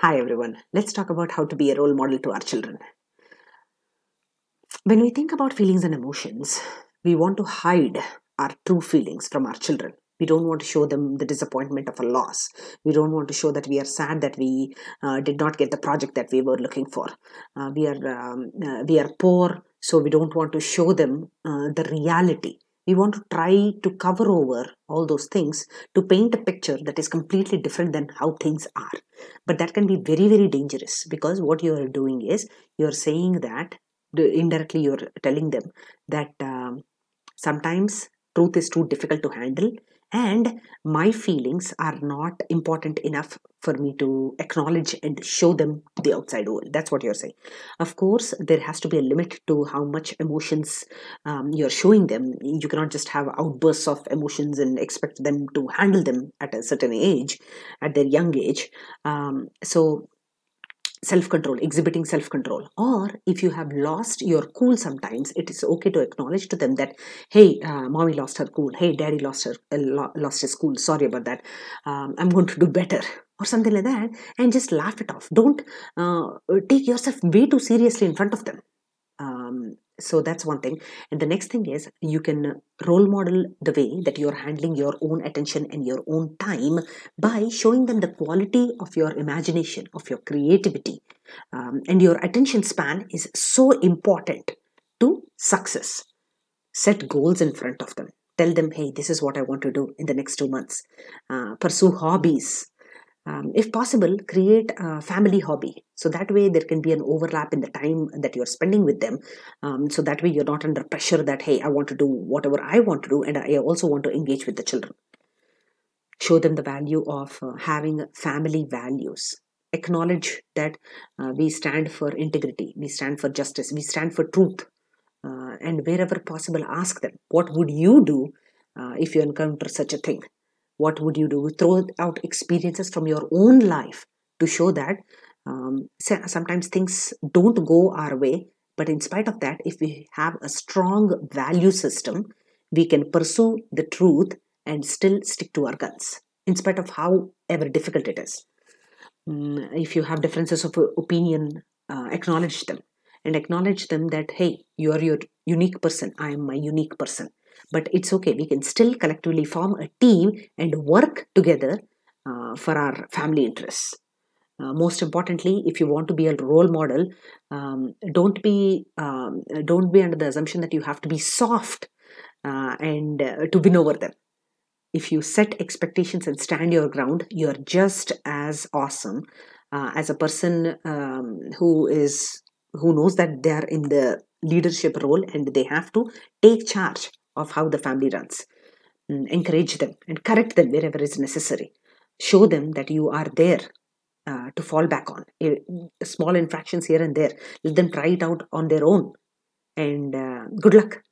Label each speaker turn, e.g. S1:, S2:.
S1: Hi everyone. Let's talk about how to be a role model to our children. When we think about feelings and emotions, we want to hide our true feelings from our children. We don't want to show them the disappointment of a loss. We don't want to show that we are sad that we uh, did not get the project that we were looking for. Uh, we are um, uh, we are poor, so we don't want to show them uh, the reality we want to try to cover over all those things to paint a picture that is completely different than how things are. But that can be very very dangerous because what you are doing is you're saying that indirectly you're telling them that um, sometimes truth is too difficult to handle and my feelings are not important enough for me to acknowledge and show them to the outside world. That's what you're saying. Of course there has to be a limit to how much emotions um, you're showing them. You cannot just have outbursts of emotions and expect them to handle them at a certain age at their young age. Um, so self control, exhibiting self control. Or if you have lost your cool sometimes, it is okay to acknowledge to them that, hey, uh, mommy lost her cool. Hey, daddy lost her uh, lost his cool. Sorry about that. Um, I'm going to do better. Or something like that, and just laugh it off. Don't uh, take yourself way too seriously in front of them. Um, so that's one thing. And the next thing is you can role model the way that you're handling your own attention and your own time by showing them the quality of your imagination of your creativity. Um, and your attention span is so important to success. Set goals in front of them. Tell them hey this is what i want to do in the next two months. Uh, pursue hobbies um, if possible create a family hobby. So that way there can be an overlap in the time that you're spending with them. Um, so that way you're not under pressure that hey i want to do whatever i want to do and i also want to engage with the children. Show them the value of uh, having family values. Acknowledge that uh, we stand for integrity we stand for justice we stand for truth. Uh, and wherever possible ask them what would you do uh, if you encounter such a thing what would you do? Throw out experiences from your own life to show that um, sometimes things don't go our way but in spite of that if we have a strong value system we can pursue the truth and still stick to our guns in spite of however difficult it is. Um, if you have differences of opinion uh, acknowledge them and acknowledge them that hey you are your unique person. I am my unique person. But it's okay. We can still collectively form a team and work together uh, for our family interests. Uh, most importantly if you want to be a role model um, don't be um, don't be under the assumption that you have to be soft uh, and uh, to win over them. If you set expectations and stand your ground you're just as awesome uh, as a person um, who is who knows that they are in the leadership role and they have to take charge of how the family runs. Mm, encourage them and correct them wherever is necessary. Show them that you are there uh, to fall back on. small infractions here and there, let them try it out on their own. And uh, good luck.